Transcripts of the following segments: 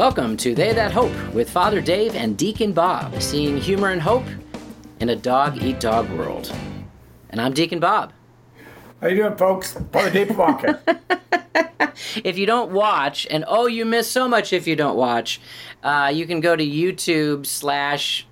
Welcome to They That Hope with Father Dave and Deacon Bob, seeing humor and hope in a dog eat dog world. And I'm Deacon Bob. How you doing, folks? Father Dave Walker. if you don't watch, and oh, you miss so much if you don't watch, uh, you can go to YouTube slash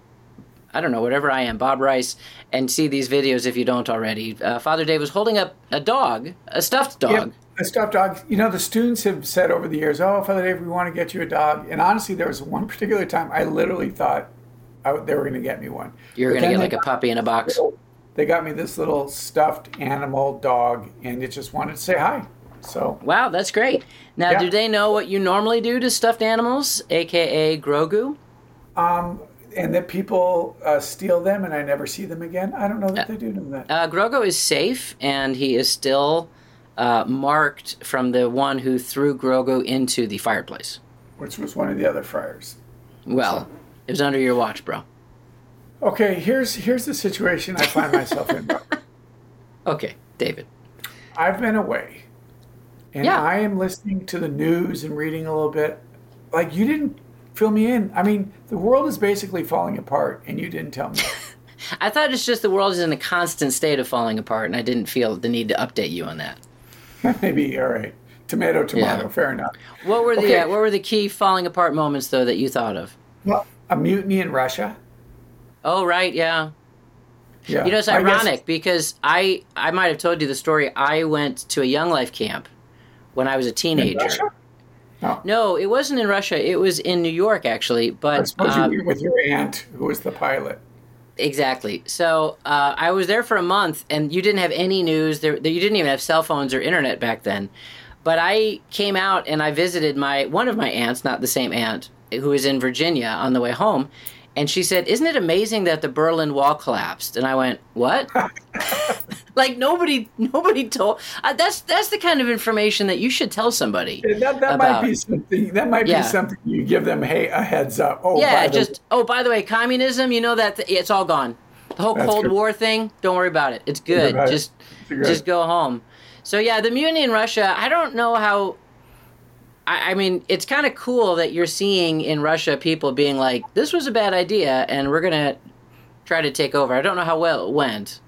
I don't know, whatever I am, Bob Rice, and see these videos if you don't already. Uh, Father Dave was holding up a dog, a stuffed dog. Yep, a stuffed dog. You know, the students have said over the years, "Oh, Father Dave, we want to get you a dog." And honestly, there was one particular time I literally thought I, they were going to get me one. You're going to get like a puppy in a box. They got me this little stuffed animal dog, and it just wanted to say hi. So wow, that's great. Now, yeah. do they know what you normally do to stuffed animals, aka Grogu? Um, and that people uh, steal them and I never see them again. I don't know that uh, they do know that. Uh, Grogu is safe and he is still uh, marked from the one who threw Grogu into the fireplace. Which was one of the other friars. Well, so. it was under your watch, bro. Okay, here's here's the situation I find myself in. okay, David. I've been away, and yeah. I am listening to the news and reading a little bit. Like you didn't fill me in. I mean, the world is basically falling apart, and you didn't tell me. I thought it's just the world is in a constant state of falling apart, and I didn't feel the need to update you on that. Maybe all right. Tomato, tomato. Yeah. Fair enough. What were the okay. uh, What were the key falling apart moments though that you thought of? Well, a mutiny in Russia. Oh right, yeah. Yeah. You know, it's ironic because I I might have told you the story. I went to a Young Life camp when I was a teenager. No. no, it wasn't in Russia. It was in New York, actually. But I suppose um, you were with your aunt, who was the pilot. Exactly. So uh, I was there for a month, and you didn't have any news. There, you didn't even have cell phones or internet back then. But I came out and I visited my one of my aunts, not the same aunt, who was in Virginia on the way home, and she said, "Isn't it amazing that the Berlin Wall collapsed?" And I went, "What?" like nobody, nobody told. Uh, that's that's the kind of information that you should tell somebody. that, that might be something. That might yeah. be something you give them. Hey, a heads up. Oh, yeah. just the, oh, by the way, communism. You know that th- it's all gone. The whole Cold good. War thing. Don't worry about it. It's good. Just it. just go home. So yeah, the mutiny in Russia. I don't know how I, I mean, it's kind of cool that you're seeing in Russia people being like, "This was a bad idea, and we're gonna try to take over." I don't know how well it went.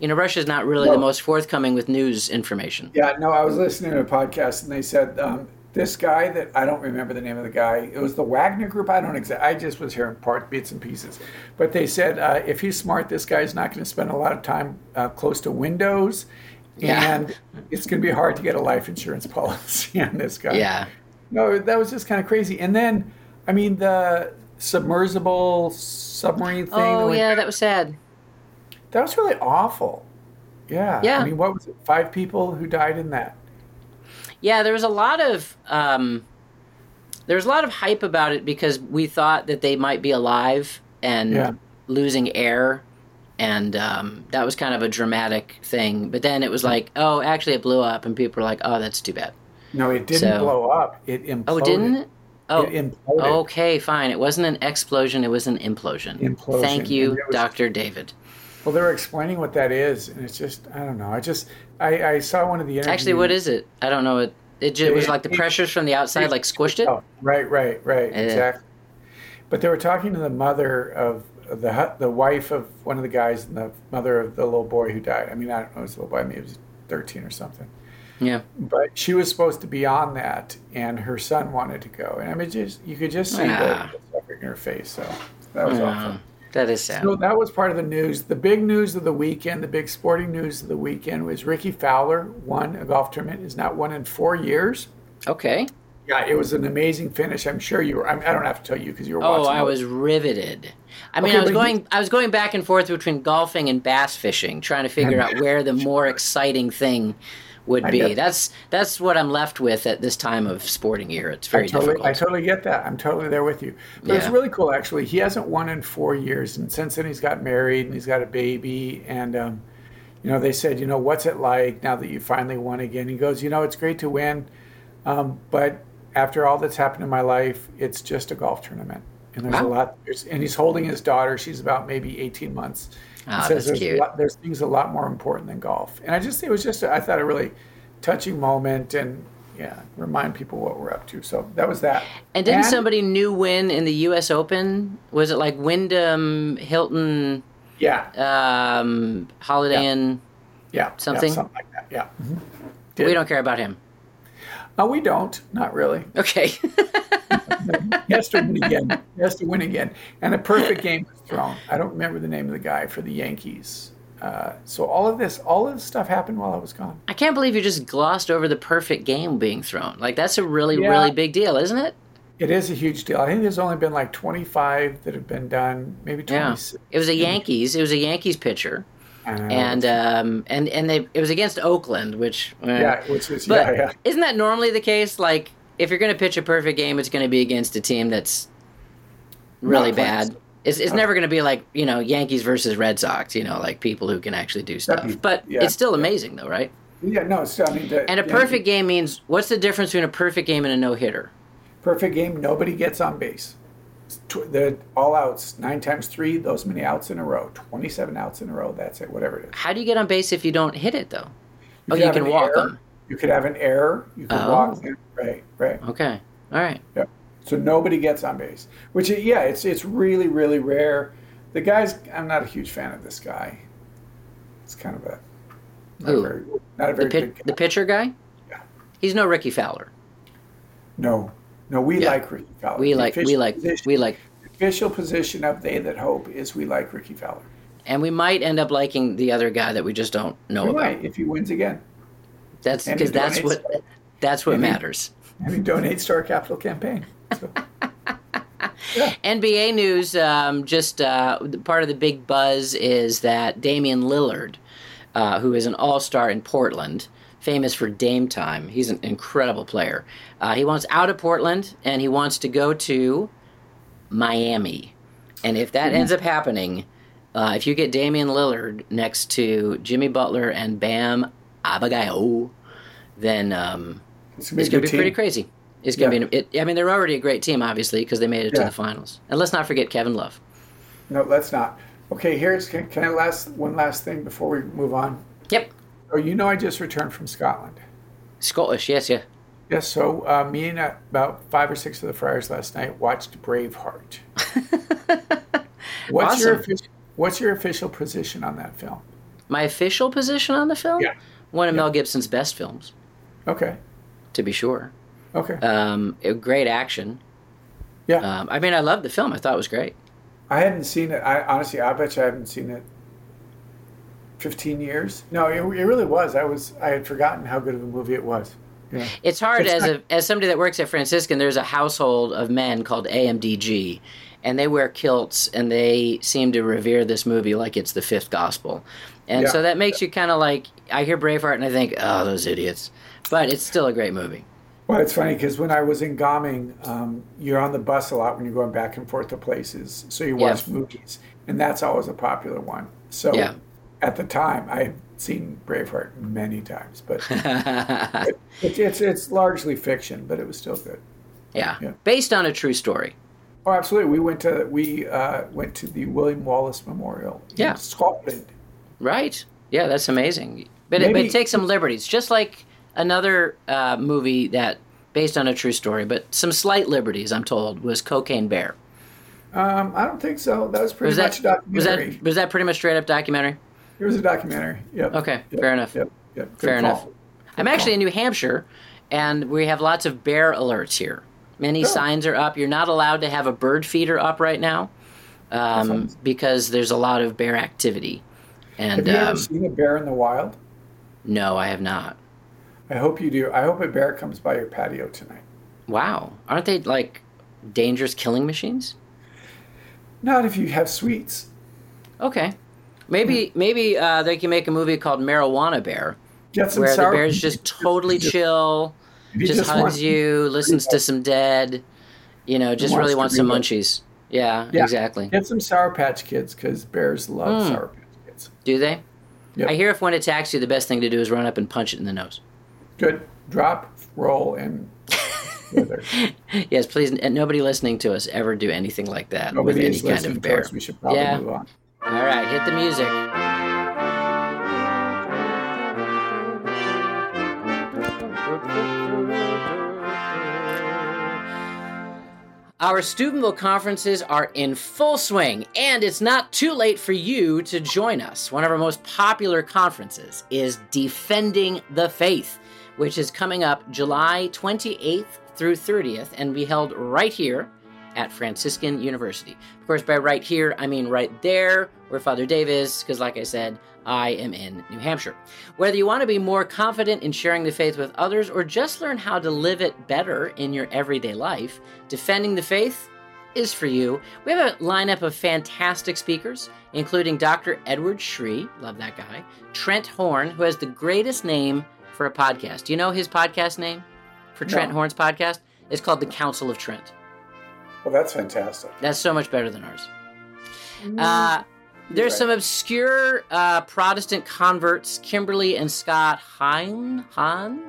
You know, Russia's not really no. the most forthcoming with news information. Yeah, no, I was listening to a podcast, and they said um, this guy that I don't remember the name of the guy. It was the Wagner Group. I don't exactly. I just was hearing part bits and pieces, but they said uh, if he's smart, this guy's not going to spend a lot of time uh, close to windows yeah. and it's going to be hard to get a life insurance policy on this guy. Yeah. No, that was just kind of crazy. And then, I mean, the submersible submarine thing. Oh, that yeah, that was sad. That was really awful. Yeah. Yeah. I mean, what was it? Five people who died in that. Yeah, there was a lot of um, there was a lot of hype about it because we thought that they might be alive and yeah. losing air and um, that was kind of a dramatic thing. But then it was like, oh, actually, it blew up, and people were like, oh, that's too bad. No, it didn't so, blow up. It imploded. Oh, didn't Oh, it okay, fine. It wasn't an explosion; it was an implosion. Implosion. Thank you, was, Doctor David. Well, they were explaining what that is, and it's just I don't know. I just I, I saw one of the interviews. Actually, what is it? I don't know. It it, just, it was like the pressures from the outside, like squished it. Oh, right, right, right, yeah. exactly. But they were talking to the mother of the the wife of one of the guys and the mother of the little boy who died. I mean, I don't know, it was a little boy, maybe he was 13 or something. Yeah. But she was supposed to be on that, and her son wanted to go. And I mean, just you could just see the, suffering in her face. So that was awful. That is sad. So that was part of the news. The big news of the weekend, the big sporting news of the weekend was Rickie Fowler won a golf tournament. Is not won in four years. Okay. Yeah, it was an amazing finish. I'm sure you were. I, don't have to tell you because you were. Oh, I was riveted. I mean, okay, I was going. I was going back and forth between golfing and bass fishing, trying to figure out where the more exciting thing would be. That's that's what I'm left with at this time of sporting year. It's very I totally, difficult. I totally get that. I'm totally there with you. But yeah. it's really cool, actually. He hasn't won in four years, and since then he's got married and he's got a baby. And um, you know, they said, you know, what's it like now that you finally won again? He goes, you know, it's great to win, um, but after all that's happened in my life, it's just a golf tournament. And there's wow. a lot. There's, and he's holding his daughter. She's about maybe 18 months. Oh, says there's. Lot, there's things a lot more important than golf. And I just it was just a, I thought a really touching moment. And yeah, remind people what we're up to. So that was that. And didn't and, somebody new win in the U.S. Open? Was it like Wyndham, Hilton? Yeah. Um, Holiday yeah. Inn. Yeah. Something. Yeah, something like that. Yeah. Mm-hmm. We don't care about him. No, we don't. Not really. Okay. he has to win again. He has to win again. And a perfect game was thrown. I don't remember the name of the guy for the Yankees. Uh, so all of this, all of this stuff happened while I was gone. I can't believe you just glossed over the perfect game being thrown. Like that's a really, yeah, really big deal, isn't it? It is a huge deal. I think there's only been like 25 that have been done, maybe 26. Yeah. It was a Yankees. It was a Yankees pitcher. And um, and and they it was against Oakland, which uh, yeah, which is yeah, yeah. Isn't that normally the case? Like if you're going to pitch a perfect game, it's going to be against a team that's really bad. It's, it's never going to be like you know Yankees versus Red Sox. You know, like people who can actually do stuff. But yeah, it's still amazing, though, right? Yeah, no, it's I mean, the, and a perfect game means what's the difference between a perfect game and a no hitter? Perfect game, nobody gets on base. The all outs, nine times three, those many outs in a row, twenty-seven outs in a row. That's it. Whatever it is. How do you get on base if you don't hit it though? You oh, you can walk them. You could have an error. You could oh. walk them. Right, right. Okay. All right. Yeah. So nobody gets on base, which uh, yeah, it's it's really really rare. The guy's I'm not a huge fan of this guy. It's kind of a not a very, not a very the, pit, the pitcher guy. Yeah. He's no Rickie Fowler. No, no, we yeah. like Rickie Fowler. We like we like position, we like. The official position of they that hope is we like Rickie Fowler. And we might end up liking the other guy that we just don't know we about. Might, if he wins again. That's because that's what that's what and matters. He, and he donates to our capital campaign. So. Yeah. NBA news. Um, just uh, part of the big buzz is that Damian Lillard, uh, who is an All Star in Portland, famous for Dame time. He's an incredible player. Uh, he wants out of Portland and he wants to go to Miami. And if that mm-hmm. ends up happening, uh, if you get Damian Lillard next to Jimmy Butler and Bam Adebayo, then um, it's going to be team. pretty crazy. It's going to yeah. be. It, I mean, they're already a great team, obviously, because they made it yeah. to the finals. And let's not forget Kevin Love. No, let's not. Okay, here's can, can I last one last thing before we move on? Yep. Oh, you know, I just returned from Scotland. Scottish, yes, yeah. Yes, so uh, me and uh, about five or six of the friars last night watched Braveheart. what's awesome. your official, What's your official position on that film? My official position on the film? Yeah. One of yeah. Mel Gibson's best films. Okay. To be sure. Okay. Um, it, great action. Yeah. Um, I mean, I loved the film. I thought it was great. I hadn't seen it. I honestly, I bet you I haven't seen it. Fifteen years? No, it, it really was. I was. I had forgotten how good of a movie it was. Yeah. It's hard as a, as somebody that works at Franciscan. There's a household of men called AMDG, and they wear kilts and they seem to revere this movie like it's the fifth gospel. And yeah. so that makes you kind of like I hear Braveheart and I think, oh, those idiots. But it's still a great movie. Well, it's funny because when I was in Gaming, um, you're on the bus a lot when you're going back and forth to places, so you watch yeah. movies, and that's always a popular one. So yeah. at the time, I had seen Braveheart many times, but it, it, it's it's largely fiction, but it was still good. Yeah. yeah. based on a true story. Oh, absolutely. We went to we uh, went to the William Wallace Memorial yeah. Scotland. Right. Yeah, that's amazing. But Maybe, it, but it takes some liberties, just like another uh, movie that based on a true story, but some slight liberties. I'm told was Cocaine Bear. Um, I don't think so. That was pretty was much that, documentary. Was that was that pretty much straight up documentary? It was a documentary. Yep. Okay. Yep. Fair enough. Yep. Yep. Fair call. enough. Good I'm call. actually in New Hampshire, and we have lots of bear alerts here. Many oh. signs are up. You're not allowed to have a bird feeder up right now um, because there's a lot of bear activity. And have you um, ever seen a bear in the wild? No, I have not. I hope you do. I hope a bear comes by your patio tonight. Wow, aren't they like dangerous killing machines? Not if you have sweets. Okay, maybe maybe uh, they can make a movie called Marijuana Bear, where the bear's just totally chill just, just hugs you, listens to some Dead. You know, just really wants some munchies. Yeah, yeah, exactly. Get some Sour Patch Kids because bears love mm. Sour Patch Kids. Do they? Yep. I hear if one attacks you, the best thing to do is run up and punch it in the nose. Good. Drop, roll, and. yes, please. Nobody listening to us ever do anything like that Nobody with any kind of bear. We should probably yeah. move on. All right, hit the music. Our Steubenville conferences are in full swing, and it's not too late for you to join us. One of our most popular conferences is Defending the Faith, which is coming up July 28th through 30th and be held right here at Franciscan University. Of course, by right here, I mean right there where Father Dave is, because like I said, I am in New Hampshire. Whether you want to be more confident in sharing the faith with others or just learn how to live it better in your everyday life, defending the faith is for you. We have a lineup of fantastic speakers, including Dr. Edward Sri, love that guy, Trent Horn, who has the greatest name for a podcast. Do you know his podcast name for Trent no. Horn's podcast? It's called The Council of Trent. Well, that's fantastic. That's so much better than ours. Mm. Uh, there's right. some obscure uh, Protestant converts, Kimberly and Scott Hine. Hahn?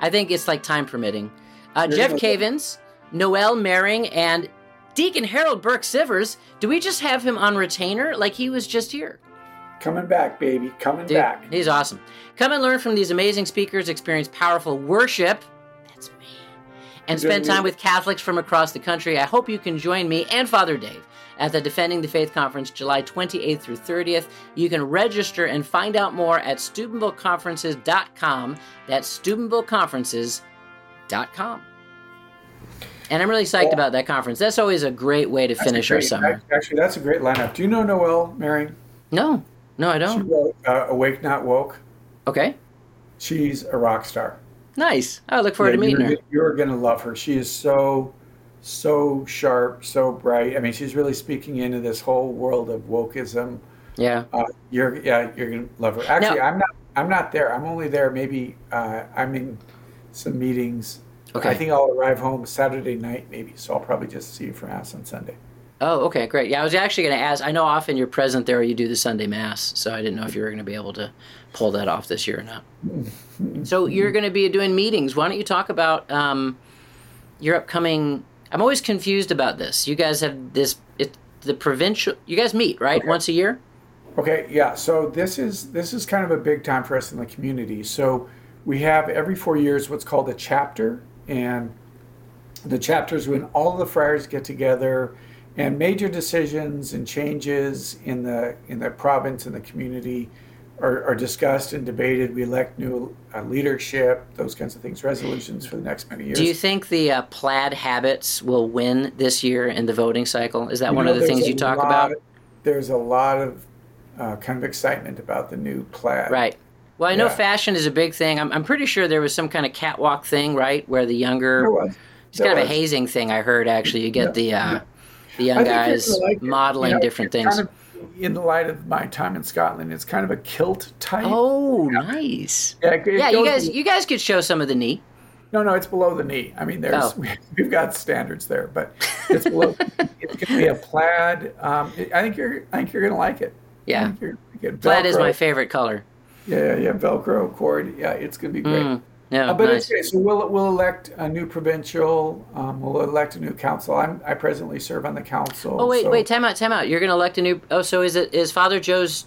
I think it's like time permitting. Uh, Jeff Cavins, Noelle Mering, and Deacon Harold Burke Sivers. Do we just have him on retainer like he was just here? Coming back, baby. Coming Dude, back. He's awesome. Come and learn from these amazing speakers, experience powerful worship. That's me. And spend time with Catholics from across the country. I hope you can join me and Father Dave at the Defending the Faith Conference July 28th through 30th. You can register and find out more at SteubenvilleConferences.com. That's SteubenvilleConferences.com. And I'm really psyched well, about that conference. That's always a great way to finish great, our summer. Actually, that's a great lineup. Do you know Noelle Mering? No, no, I don't. She wrote uh, Awake Not Woke. Okay. She's a rock star. Nice. I look forward yeah, to meeting you're, her. You're going to love her. She is so so sharp, so bright. I mean, she's really speaking into this whole world of wokeism. Yeah. Uh, you're yeah, you're gonna love her. Actually, now, I'm not. I'm not there. I'm only there. Maybe uh, I'm in some meetings. Okay. I think I'll arrive home Saturday night, maybe. So I'll probably just see you for mass on Sunday. Oh, okay, great. Yeah, I was actually going to ask. I know often you're present there. You do the Sunday mass, so I didn't know if you were going to be able to pull that off this year or not. so you're going to be doing meetings. Why don't you talk about um, your upcoming I'm always confused about this. You guys have this it, the provincial. You guys meet right okay. once a year. Okay, yeah. So this is this is kind of a big time for us in the community. So we have every four years what's called a chapter, and the chapters when all the friars get together and major decisions and changes in the in the province and the community are, are discussed and debated. We elect new uh, leadership, those kinds of things, resolutions for the next many years. Do you think the uh, plaid habits will win this year in the voting cycle? Is that you one know, of the things you talk about? there's a lot of uh, kind of excitement about the new plaid. Right. Well, I know yeah. fashion is a big thing. I'm, I'm pretty sure there was some kind of catwalk thing, right, where the younger. There was. It's there kind was. of a hazing thing. I heard actually. You get yeah. the uh, yeah. the young guys like modeling you know, different things. Kind of, in the light of my time in Scotland, it's kind of a kilt type. Oh, yeah. nice. Yeah, it, yeah you guys, you guys could show some of the knee. No, no, it's below the knee. I mean, there's oh. we've got standards there, but it's below. it's going to be a plaid. Um, I think you're. I think you're going to like it. Yeah, plaid is my favorite color. Yeah, yeah, Velcro cord. Yeah, it's going to be great. Mm. No, uh, but nice. it's So we'll we'll elect a new provincial. Um, we'll elect a new council. I'm I presently serve on the council. Oh wait, so. wait, time out, time out. You're going to elect a new. Oh, so is it is Father Joe's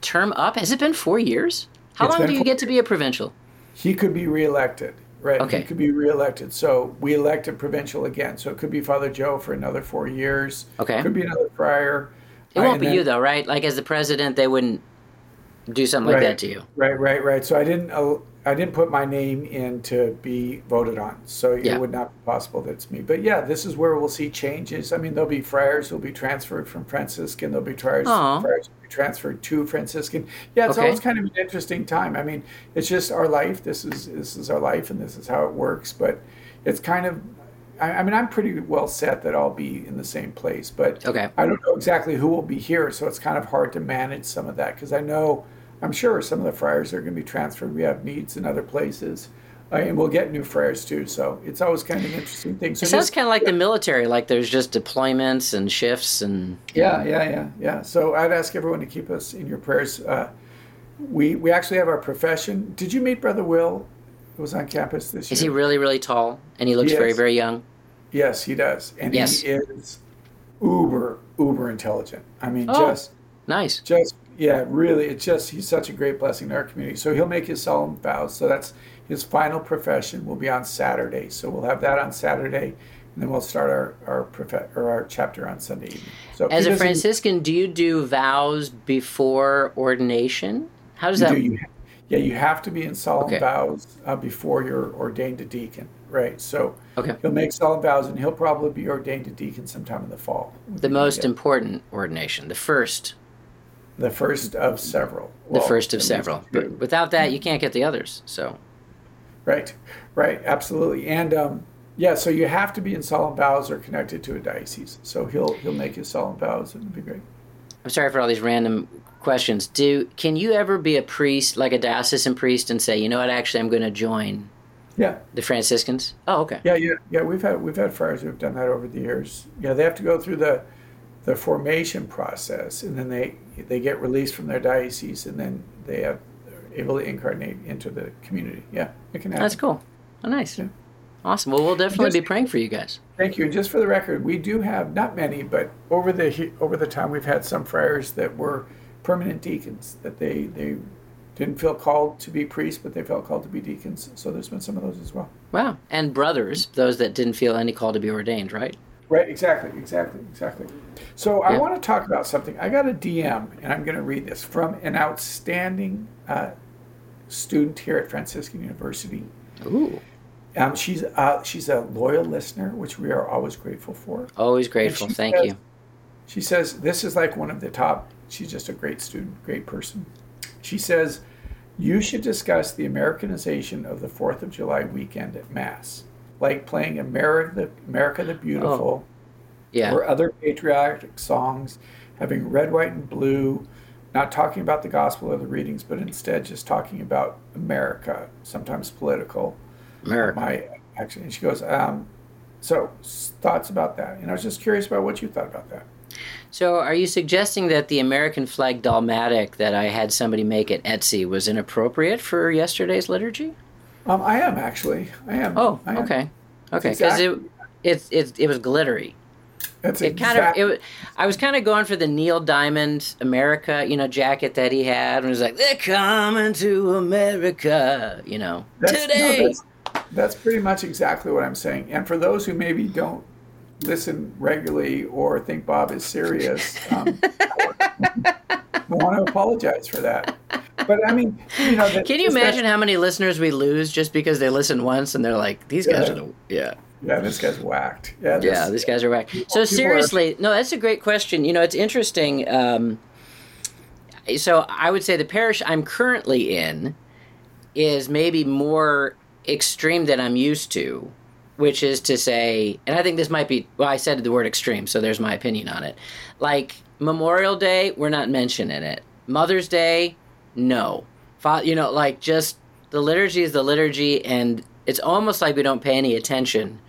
term up? Has it been four years? How it's long do you get to be a provincial? He could be reelected. Right. Okay. He could be reelected. So we elect a provincial again. So it could be Father Joe for another four years. Okay. It could be another prior. It won't be then, you though, right? Like as the president, they wouldn't do something right, like that to you. Right, right, right. So I didn't. Uh, I didn't put my name in to be voted on, so yeah. it would not be possible that it's me. But yeah, this is where we'll see changes. I mean, there'll be friars who'll be transferred from Franciscan. There'll be friars, friars will be transferred to Franciscan. Yeah, it's okay. always kind of an interesting time. I mean, it's just our life. This is this is our life, and this is how it works. But it's kind of I, mean, I'm pretty well set that I'll be in the same place, but okay. I don't know exactly who will be here, so it's kind of hard to manage some of that because I know I'm sure some of the friars are going to be transferred. We have needs in other places. Uh, and we'll get new friars too. So it's always kind of an interesting thing. So it sounds kind of like yeah. the military, like there's just deployments and shifts and. Yeah, yeah, yeah, yeah. So I'd ask everyone to keep us in your prayers. Uh, we we actually have our profession. Did you meet Brother Will? Who was on campus this year? Is he really really tall and he looks very very young? Yes, he does, and yes. he is uber uber intelligent. I mean, oh, just nice, just yeah, really, it's just he's such a great blessing to our community. So he'll make his solemn vows. So that's his final profession will be on Saturday. So we'll have that on Saturday, and then we'll start our our, prof- or our chapter on Sunday evening. So as a Franciscan, do you do vows before ordination? How does that? Do, you, yeah, you have to be in solemn okay. vows uh, before you're ordained a deacon, right? So okay. he'll make solemn vows, and he'll probably be ordained a deacon sometime in the fall. The most important ordination, the first. The first of several. The first of several. But without that, you can't get the others. So. Right, right, absolutely, and um, yeah, so you have to be in solemn vows or connected to a diocese. So he'll he'll make his solemn vows and it'll be great. I'm sorry for all these random questions. Do can you ever be a priest, like a diocesan priest, and say, you know what, actually, I'm going to join? Yeah. The Franciscans. Oh, okay. Yeah, yeah, yeah. We've had we've had friars who've done that over the years. Yeah, they have to go through the the formation process, and then they they get released from their diocese, and then they have able to incarnate into the community. Yeah, it can happen. That's cool. Oh, nice. Yeah. Awesome. Well, we'll definitely just, be praying for you guys. Thank you. And just for the record, we do have not many, but over the over the time we've had some friars that were permanent deacons that they they didn't feel called to be priests, but they felt called to be deacons. So there's been some of those as well. Wow. And brothers, those that didn't feel any call to be ordained, right? Right. Exactly. Exactly. Exactly. So yeah. I want to talk about something. I got a DM, and I'm going to read this from an outstanding uh, student here at Franciscan University. Ooh. Um, she's uh, she's a loyal listener, which we are always grateful for. Always grateful. Thank says, you. She says this is like one of the top. She's just a great student, great person. She says you should discuss the Americanization of the Fourth of July weekend at Mass, like playing America the, America the Beautiful, oh. yeah, or other patriotic songs, having red, white, and blue. Not talking about the gospel or the readings, but instead just talking about America, sometimes political America. My actually, and she goes, um, so thoughts about that? And I was just curious about what you thought about that. So, are you suggesting that the American flag dalmatic that I had somebody make at Etsy was inappropriate for yesterday's liturgy? Um, I am actually. I am. Oh, am. okay, okay, because exactly. it, it it it was glittery. That's it kind of it. I was kind of going for the Neil Diamond America, you know, jacket that he had, and it was like they're coming to America, you know, that's, today. No, that's pretty much exactly what I'm saying. And for those who maybe don't listen regularly or think Bob is serious, um, I want to apologize for that. But I mean, you know, the, can you imagine how many listeners we lose just because they listen once and they're like, "These guys yeah. are the yeah." Yeah, this guy's whacked. Yeah, this, yeah, these guys are whacked. So seriously, are... no, that's a great question. You know, it's interesting. Um, so I would say the parish I'm currently in is maybe more extreme than I'm used to, which is to say, and I think this might be, well, I said the word extreme, so there's my opinion on it. Like Memorial Day, we're not mentioning it. Mother's Day, no. You know, like just the liturgy is the liturgy, and it's almost like we don't pay any attention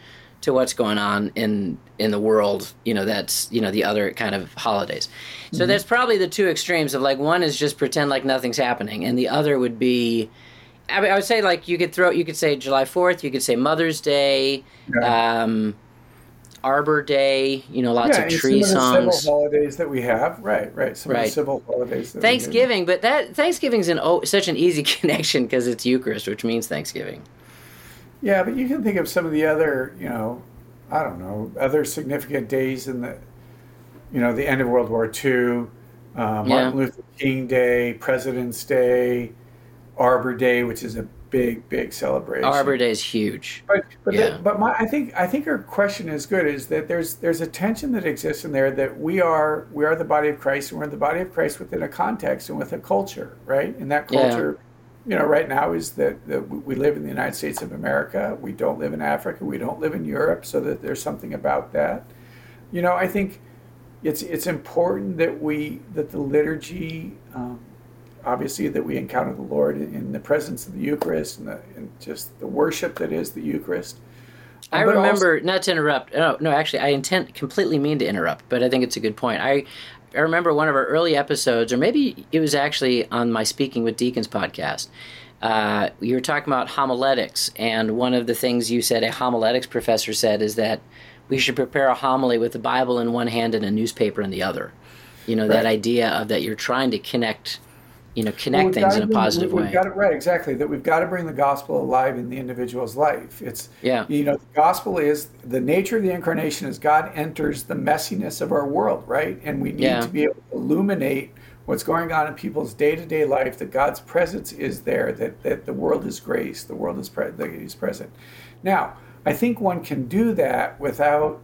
to what's going on in in the world you know that's you know the other kind of holidays so mm-hmm. that's probably the two extremes of like one is just pretend like nothing's happening and the other would be I, mean, I would say like you could throw you could say July Fourth, you could say Mother's Day, yeah. um, Arbor Day. You know, lots yeah, of tree some songs. Of the civil holidays that we have, right? Right. Some right. of the civil holidays. Thanksgiving, but that Thanksgiving's an oh, such an easy connection because it's Eucharist, which means Thanksgiving. Yeah, but you can think of some of the other, you know, I don't know, other significant days in the, you know, the end of World War II, uh, Martin yeah. Luther King Day, President's Day. Arbor Day, which is a big, big celebration. Arbor Day is huge. But but, yeah. the, but my, I think I think her question is good. Is that there's there's a tension that exists in there that we are we are the body of Christ and we're the body of Christ within a context and with a culture, right? And that culture. Yeah. You know, right now is that, that we live in the United States of America. We don't live in Africa. We don't live in Europe. So that there's something about that. You know, I think it's it's important that we that the liturgy um, obviously that we encounter the Lord in the presence of the Eucharist and, the, and just the worship that is the Eucharist. I remember also, not to interrupt. No, no, actually, I intend completely mean to interrupt, but I think it's a good point. I I remember one of our early episodes, or maybe it was actually on my Speaking with Deacons podcast. Uh, you were talking about homiletics, and one of the things you said a homiletics professor said is that we should prepare a homily with the Bible in one hand and a newspaper in the other. You know, right. that idea of that you're trying to connect you know connect well, things in a bring, positive we, way. Got it right, exactly. That we've got to bring the gospel alive in the individual's life. It's yeah. You know, the gospel is the nature of the incarnation is God enters the messiness of our world, right? And we need yeah. to be able to illuminate what's going on in people's day to day life. That God's presence is there. That that the world is grace. The world is pre- that He's present. Now, I think one can do that without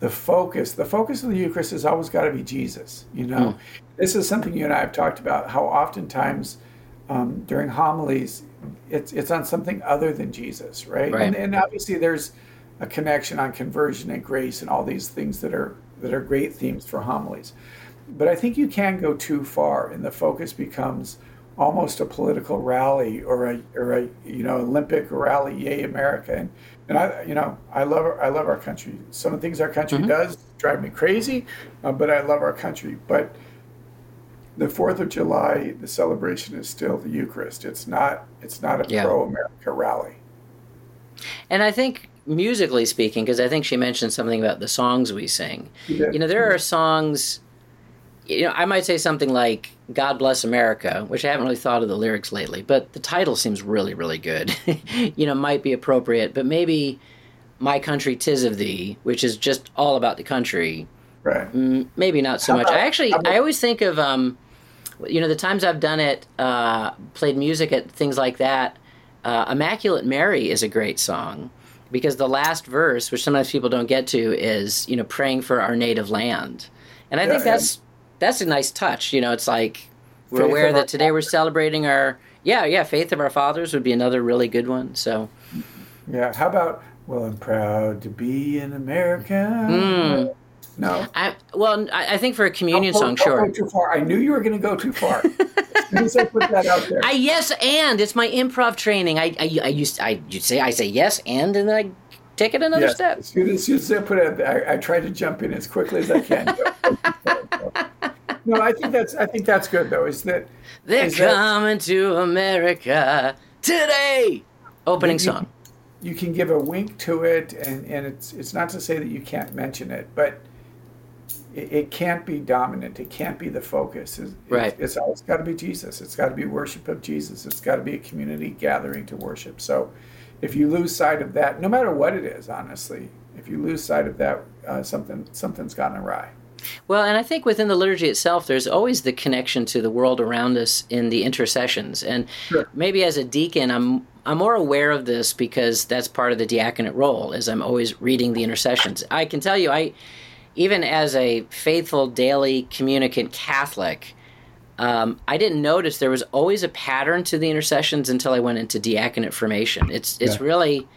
the focus. The focus of the Eucharist has always got to be Jesus. You know, mm. this is something you and I have talked about. How oftentimes um, during homilies, it's it's on something other than Jesus, right? right. And, and obviously there's a connection on conversion and grace and all these things that are that are great themes for homilies. But I think you can go too far, and the focus becomes almost a political rally or a or a you know Olympic rally, yay America! And and I, you know, I love our, I love our country. Some of the things our country mm-hmm. does drive me crazy, uh, but I love our country. But the Fourth of July, the celebration is still the Eucharist. It's not. It's not a yeah. pro-America rally. And I think musically speaking, because I think she mentioned something about the songs we sing. You know, there are songs. You know, I might say something like God Bless America, which I haven't really thought of the lyrics lately, but the title seems really, really good. you know, might be appropriate, but maybe My Country Tis of Thee, which is just all about the country. Right. M- maybe not so much. I actually, I always think of, um, you know, the times I've done it, uh, played music at things like that. Uh, Immaculate Mary is a great song because the last verse, which sometimes people don't get to, is, you know, praying for our native land. And I yeah, think that's. Yeah that's a nice touch. You know, it's like we're faith aware that today we're celebrating our yeah yeah faith of our fathers would be another really good one. So yeah, how about well, I'm proud to be an American. Mm. No. I, well, I, I, think for a communion song, sure. Go too far. I knew you were going to go too far. as I put that out there. I yes and it's my improv training. I I, I used I you say I say yes and and then I take it another yes. step. As soon as, as I put it, I, I try to jump in as quickly as I can. no, I think that's I think that's good though. Is that they're is coming that, to America today? Opening you, song. You can give a wink to it, and, and it's it's not to say that you can't mention it, but it, it can't be dominant. It can't be the focus. It's, right. It's, it's always got to be Jesus. It's got to be worship of Jesus. It's got to be a community gathering to worship. So, if you lose sight of that, no matter what it is, honestly, if you lose sight of that, uh, something something's gone awry. Well, and I think within the liturgy itself, there's always the connection to the world around us in the intercessions. And sure. maybe as a deacon, I'm I'm more aware of this because that's part of the diaconate role. Is I'm always reading the intercessions. I can tell you, I even as a faithful daily communicant Catholic, um, I didn't notice there was always a pattern to the intercessions until I went into diaconate formation. It's it's yeah. really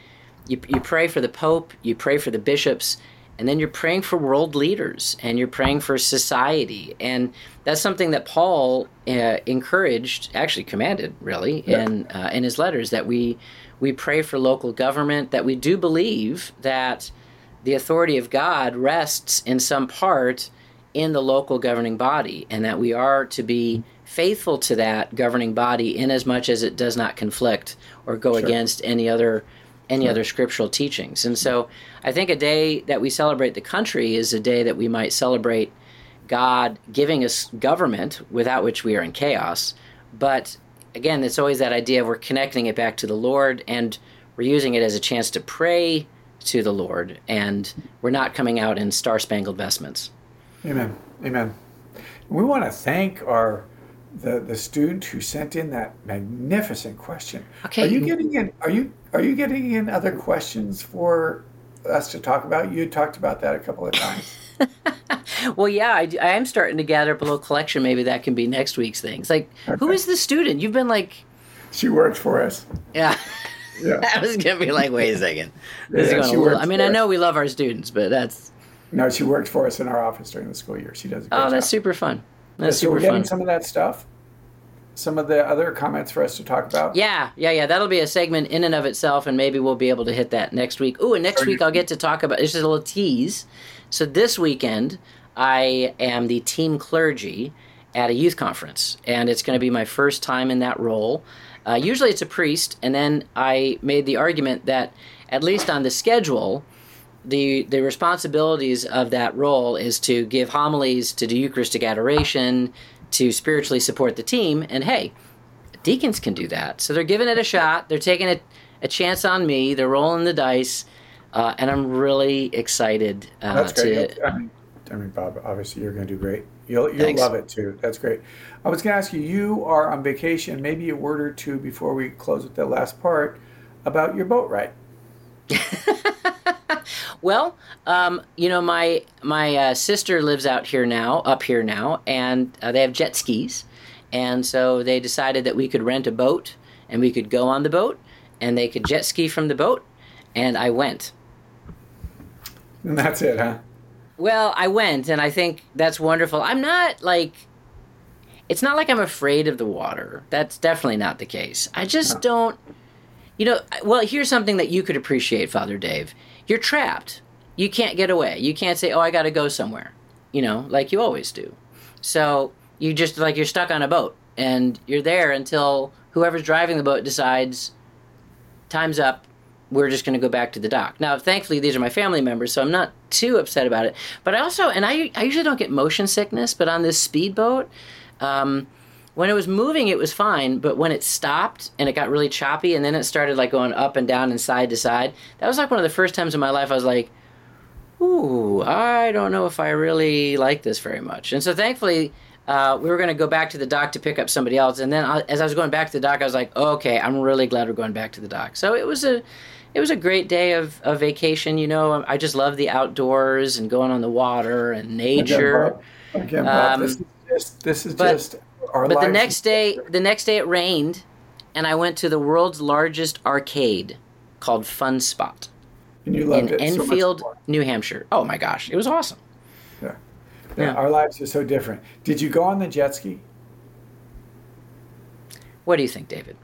you, you pray for the Pope, you pray for the bishops, and then you're praying for world leaders and you're praying for society and that's something that paul uh, encouraged actually commanded really yeah. in uh, in his letters that we we pray for local government that we do believe that the authority of god rests in some part in the local governing body and that we are to be faithful to that governing body in as much as it does not conflict or go sure. against any other any other scriptural teachings. And so I think a day that we celebrate the country is a day that we might celebrate God giving us government without which we are in chaos. But again, it's always that idea of we're connecting it back to the Lord and we're using it as a chance to pray to the Lord and we're not coming out in star spangled vestments. Amen. Amen. We want to thank our the the student who sent in that magnificent question. Okay. Are you getting in? Are you are you getting in other questions for us to talk about? You talked about that a couple of times. well, yeah, I, I, am starting to gather up a little collection. Maybe that can be next week's things. Like, okay. who is the student? You've been like. She works for us. Yeah. Yeah. I was gonna be like, wait a second. This yeah, is going little, I mean, I know we love our students, but that's. No, she works for us in our office during the school year. She does. A Oh, that's super fun. That's so we're getting fun. some of that stuff. Some of the other comments for us to talk about. Yeah, yeah, yeah. That'll be a segment in and of itself, and maybe we'll be able to hit that next week. Ooh, and next Are week you... I'll get to talk about. This is a little tease. So this weekend, I am the team clergy at a youth conference, and it's going to be my first time in that role. Uh, usually it's a priest, and then I made the argument that at least on the schedule, the the responsibilities of that role is to give homilies, to do Eucharistic adoration, to spiritually support the team. And hey, deacons can do that. So they're giving it a shot. They're taking a, a chance on me. They're rolling the dice. Uh, and I'm really excited uh, That's great. to. I mean, I mean, Bob, obviously you're going to do great. You'll, you'll love it too. That's great. I was going to ask you, you are on vacation, maybe a word or two before we close with the last part about your boat ride. well, um, you know, my my uh, sister lives out here now, up here now, and uh, they have jet skis, and so they decided that we could rent a boat and we could go on the boat, and they could jet ski from the boat, and I went. And that's it, huh? Well, I went, and I think that's wonderful. I'm not like. It's not like I'm afraid of the water. That's definitely not the case. I just don't. You know, well, here's something that you could appreciate, Father Dave. You're trapped. You can't get away. You can't say, "Oh, I got to go somewhere." You know, like you always do. So you just like you're stuck on a boat, and you're there until whoever's driving the boat decides time's up we're just going to go back to the dock. Now, thankfully, these are my family members, so I'm not too upset about it. But I also, and I, I usually don't get motion sickness, but on this speedboat, um, when it was moving, it was fine. But when it stopped and it got really choppy, and then it started like going up and down and side to side, that was like one of the first times in my life I was like, "Ooh, I don't know if I really like this very much." And so, thankfully, uh, we were going to go back to the dock to pick up somebody else. And then, I, as I was going back to the dock, I was like, "Okay, I'm really glad we're going back to the dock." So it was a it was a great day of, of vacation. You know, I just love the outdoors and going on the water and nature. Again, um, this is just, this is just our But the next day, the next day it rained, and I went to the world's largest arcade called Fun Spot in Enfield, so New Hampshire. Oh my gosh, it was awesome. Yeah. yeah. yeah. Our lives are so different. Did you go on the jet ski? What do you think, David?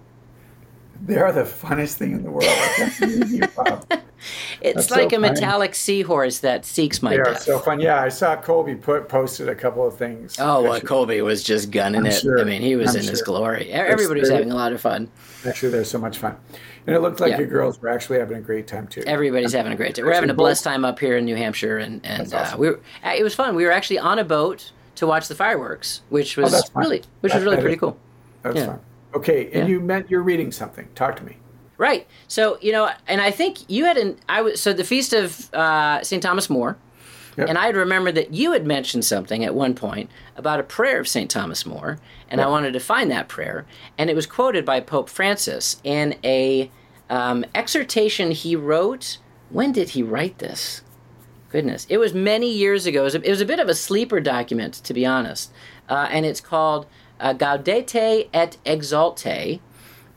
They are the funnest thing in the world. it's That's like so a metallic seahorse that seeks my they death. so fun. Yeah, I saw Colby put posted a couple of things. Oh, well, Colby was just gunning I'm it. Sure. I mean, he was I'm in sure. his glory. Everybody was having a lot of fun. Actually, there's so much fun. And it looked like yeah. your girls were actually having a great time too. Everybody's having a great time. We're having a blessed time up here in New Hampshire, and and uh, awesome. uh, we were. It was fun. We were actually on a boat to watch the fireworks, which was oh, really, which was really pretty cool. That's yeah. fun. Okay, and yeah. you meant you're reading something. Talk to me. Right. So you know, and I think you had an I was so the feast of uh, St. Thomas More, yep. and I had remembered that you had mentioned something at one point about a prayer of St. Thomas More, and yep. I wanted to find that prayer, and it was quoted by Pope Francis in a um, exhortation he wrote. When did he write this? Goodness, it was many years ago. It was a, it was a bit of a sleeper document, to be honest, uh, and it's called uh, Gaudete et Exsultate,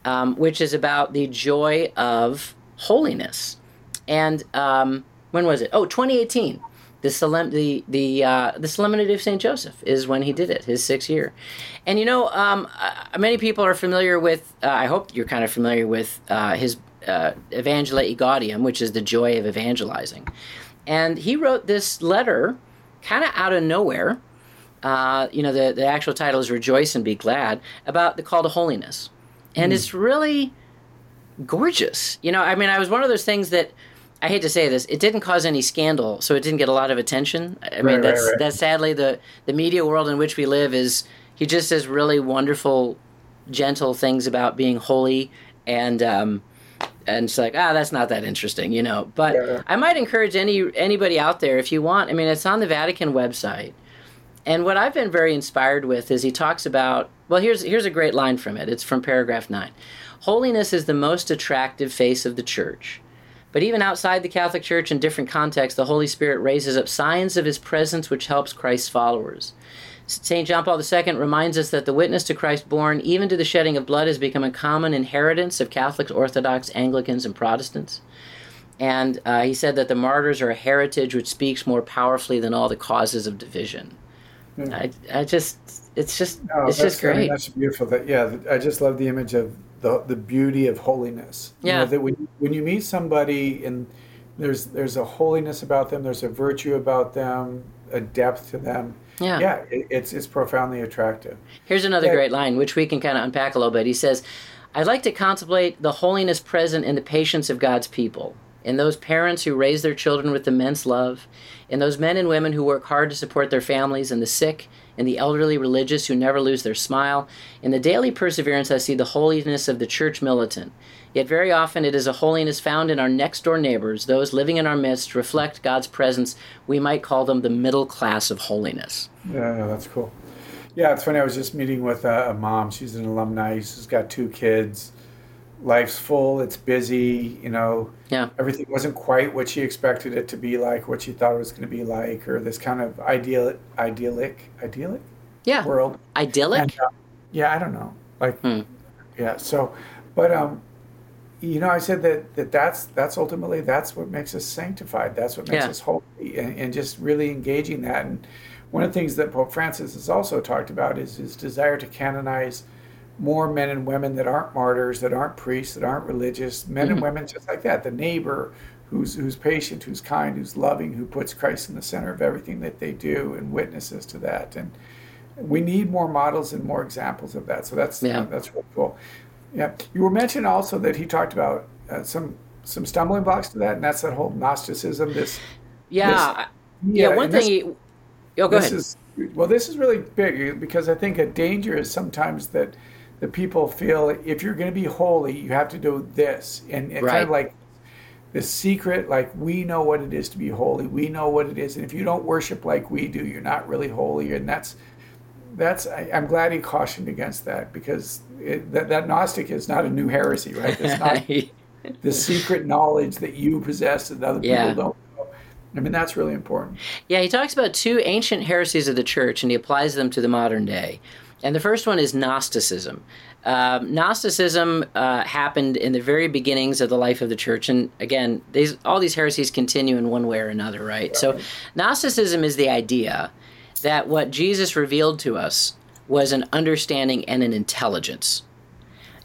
um, which is about the joy of holiness. And um, when was it? Oh, 2018. The solem- the the uh, the Solemnity of Saint Joseph is when he did it, his sixth year. And you know, um, uh, many people are familiar with. Uh, I hope you're kind of familiar with uh, his uh, Evangelii Gaudium, which is the joy of evangelizing. And he wrote this letter, kind of out of nowhere, uh, you know, the, the actual title is Rejoice and Be Glad, about the call to holiness. And mm. it's really gorgeous. You know, I mean, I was one of those things that I hate to say this, it didn't cause any scandal, so it didn't get a lot of attention. I right, mean, that's right, right. that's sadly the the media world in which we live is he just says really wonderful, gentle things about being holy, and um, and it's like ah, that's not that interesting, you know. But yeah. I might encourage any anybody out there if you want. I mean, it's on the Vatican website. And what I've been very inspired with is he talks about well here's here's a great line from it. It's from paragraph 9. Holiness is the most attractive face of the church. But even outside the Catholic Church in different contexts, the Holy Spirit raises up signs of his presence which helps Christ's followers. St. John Paul II reminds us that the witness to Christ born, even to the shedding of blood, has become a common inheritance of Catholics, Orthodox, Anglicans, and Protestants. And uh, he said that the martyrs are a heritage which speaks more powerfully than all the causes of division. Mm. I, I just, it's just, no, it's just great. I mean, that's beautiful. That yeah, I just love the image of the the beauty of holiness. Yeah. You know, that when when you meet somebody and there's there's a holiness about them, there's a virtue about them, a depth to them. Yeah. Yeah. It, it's it's profoundly attractive. Here's another yeah. great line, which we can kind of unpack a little bit. He says, "I'd like to contemplate the holiness present in the patience of God's people." in those parents who raise their children with immense love, in those men and women who work hard to support their families and the sick and the elderly religious who never lose their smile. In the daily perseverance, I see the holiness of the church militant. Yet very often it is a holiness found in our next door neighbors, those living in our midst, reflect God's presence. We might call them the middle class of holiness. Yeah, that's cool. Yeah, it's funny. I was just meeting with a mom. She's an alumni. She's got two kids. Life's full. It's busy. You know, yeah. Everything wasn't quite what she expected it to be like, what she thought it was going to be like, or this kind of ideal, idyllic, idyllic, yeah, world. Idyllic. And, uh, yeah, I don't know. Like, hmm. yeah. So, but um, you know, I said that, that that's that's ultimately that's what makes us sanctified. That's what makes yeah. us holy, and, and just really engaging that and one of the things that Pope Francis has also talked about is his desire to canonize more men and women that aren't martyrs, that aren't priests, that aren't religious, men mm-hmm. and women just like that, the neighbor who's who's patient, who's kind, who's loving, who puts Christ in the center of everything that they do and witnesses to that. And we need more models and more examples of that. So that's yeah. that's really cool. Yeah, you were mentioning also that he talked about uh, some some stumbling blocks to that, and that's that whole Gnosticism. This yeah, this, yeah, yeah. One thing this, Oh, go this ahead. Is, well, this is really big because I think a danger is sometimes that the people feel if you're going to be holy, you have to do this, and, and right. kind of like the secret, like we know what it is to be holy, we know what it is, and if you don't worship like we do, you're not really holy, and that's that's I, am glad he cautioned against that because it, that, that Gnostic is not a new heresy, right? It's not the secret knowledge that you possess that other people yeah. don't I mean, that's really important. Yeah, he talks about two ancient heresies of the church and he applies them to the modern day. And the first one is Gnosticism. Uh, Gnosticism uh, happened in the very beginnings of the life of the church, and again, these all these heresies continue in one way or another, right? right? So, Gnosticism is the idea that what Jesus revealed to us was an understanding and an intelligence,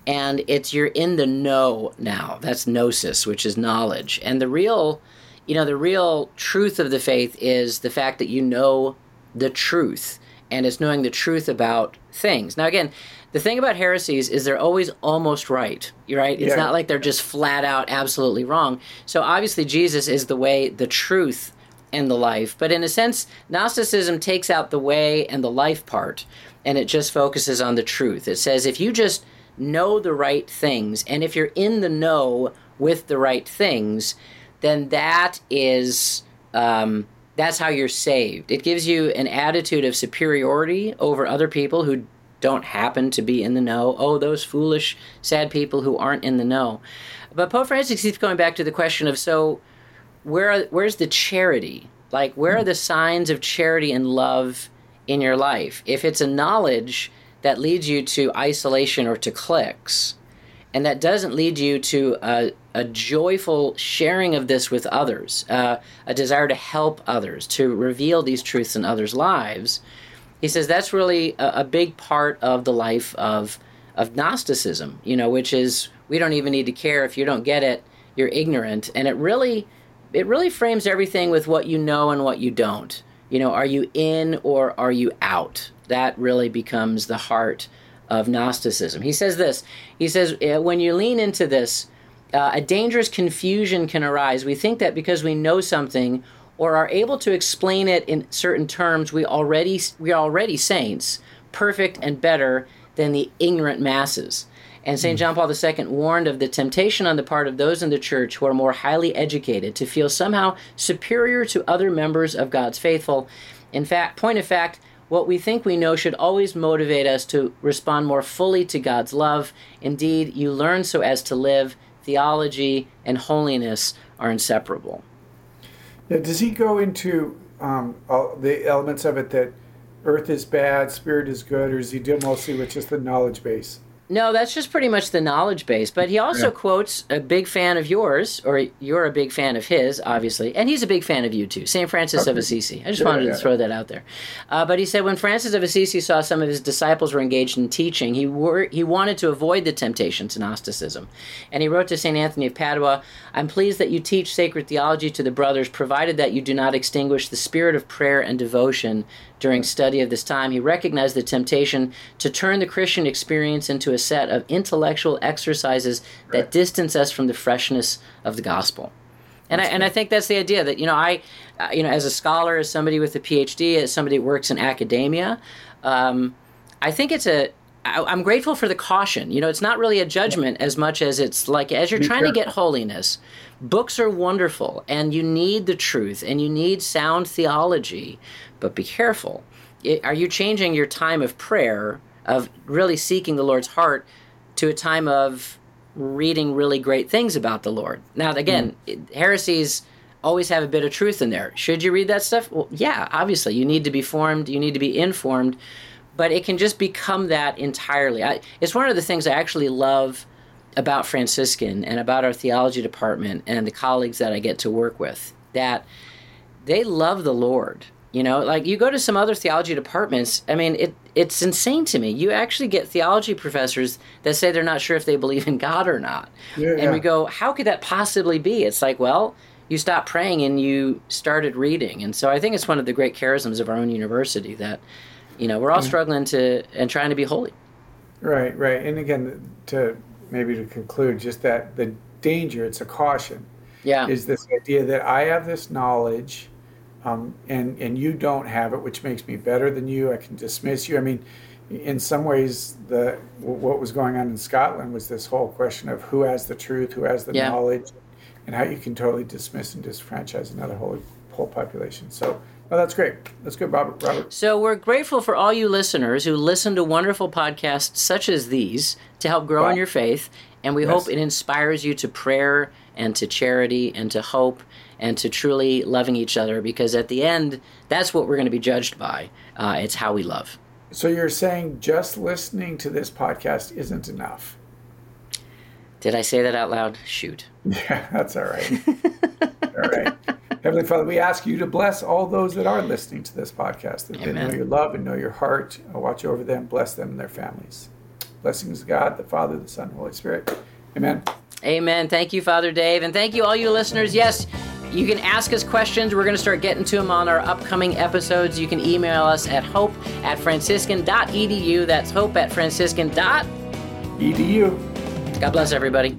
and it's you're in the know now. That's gnosis, which is knowledge, and the real you know, the real truth of the faith is the fact that you know the truth, and it's knowing the truth about things. Now, again, the thing about heresies is they're always almost right, right? It's yeah. not like they're just flat out absolutely wrong. So obviously, Jesus is the way, the truth, and the life. But in a sense, Gnosticism takes out the way and the life part, and it just focuses on the truth. It says if you just know the right things, and if you're in the know with the right things, then that is um, that's how you're saved. It gives you an attitude of superiority over other people who don't happen to be in the know. Oh, those foolish, sad people who aren't in the know. But Pope Francis keeps going back to the question of so where where's the charity? Like where are the signs of charity and love in your life? If it's a knowledge that leads you to isolation or to cliques, and that doesn't lead you to a, a joyful sharing of this with others, uh, a desire to help others, to reveal these truths in others' lives, he says that's really a, a big part of the life of of Gnosticism. You know, which is we don't even need to care if you don't get it, you're ignorant, and it really it really frames everything with what you know and what you don't. You know, are you in or are you out? That really becomes the heart of Gnosticism. He says this. He says when you lean into this uh, a dangerous confusion can arise. We think that because we know something or are able to explain it in certain terms, we already we are already saints, perfect and better than the ignorant masses. And St. Hmm. John Paul II warned of the temptation on the part of those in the church who are more highly educated to feel somehow superior to other members of God's faithful. In fact, point of fact, what we think we know should always motivate us to respond more fully to God's love. Indeed, you learn so as to live theology and holiness are inseparable. Yeah, does he go into um, the elements of it that earth is bad, spirit is good, or does he deal mostly with just the knowledge base? No, that's just pretty much the knowledge base. But he also yeah. quotes a big fan of yours, or you're a big fan of his, obviously, and he's a big fan of you too, St. Francis okay. of Assisi. I just yeah, wanted yeah. to throw that out there. Uh, but he said when Francis of Assisi saw some of his disciples were engaged in teaching, he, wor- he wanted to avoid the temptation to Gnosticism. And he wrote to St. Anthony of Padua I'm pleased that you teach sacred theology to the brothers, provided that you do not extinguish the spirit of prayer and devotion during study of this time, he recognized the temptation to turn the Christian experience into a set of intellectual exercises that distance us from the freshness of the gospel. And I, and I think that's the idea that you know I, uh, you know, as a scholar, as somebody with a PhD, as somebody who works in academia, um, I think it's a I'm grateful for the caution. You know, it's not really a judgment as much as it's like as you're trying to get holiness, books are wonderful and you need the truth and you need sound theology, but be careful. It, are you changing your time of prayer, of really seeking the Lord's heart, to a time of reading really great things about the Lord? Now, again, mm. heresies always have a bit of truth in there. Should you read that stuff? Well, yeah, obviously. You need to be formed, you need to be informed but it can just become that entirely. I, it's one of the things I actually love about Franciscan and about our theology department and the colleagues that I get to work with that they love the Lord. You know, like you go to some other theology departments, I mean, it it's insane to me. You actually get theology professors that say they're not sure if they believe in God or not. Yeah, and yeah. we go, how could that possibly be? It's like, well, you stopped praying and you started reading. And so I think it's one of the great charisms of our own university that you know, we're all struggling to and trying to be holy. Right, right. And again, to maybe to conclude, just that the danger, it's a caution. Yeah. Is this idea that I have this knowledge um, and, and you don't have it, which makes me better than you. I can dismiss you. I mean, in some ways, the what was going on in Scotland was this whole question of who has the truth, who has the yeah. knowledge, and how you can totally dismiss and disfranchise another whole whole population. So Oh, that's great. That's good, Robert. Robert. So we're grateful for all you listeners who listen to wonderful podcasts such as these to help grow wow. in your faith, and we yes. hope it inspires you to prayer and to charity and to hope and to truly loving each other. Because at the end, that's what we're going to be judged by. Uh, it's how we love. So you're saying just listening to this podcast isn't enough? Did I say that out loud? Shoot. Yeah, that's all right. all right. Heavenly Father, we ask you to bless all those that are listening to this podcast, that Amen. they know your love and know your heart. Uh, watch over them, bless them and their families. Blessings of God, the Father, the Son, Holy Spirit. Amen. Amen. Thank you, Father Dave. And thank you, all you listeners. Yes, you can ask us questions. We're going to start getting to them on our upcoming episodes. You can email us at hope at franciscan.edu. That's hope at franciscan.edu. God bless everybody.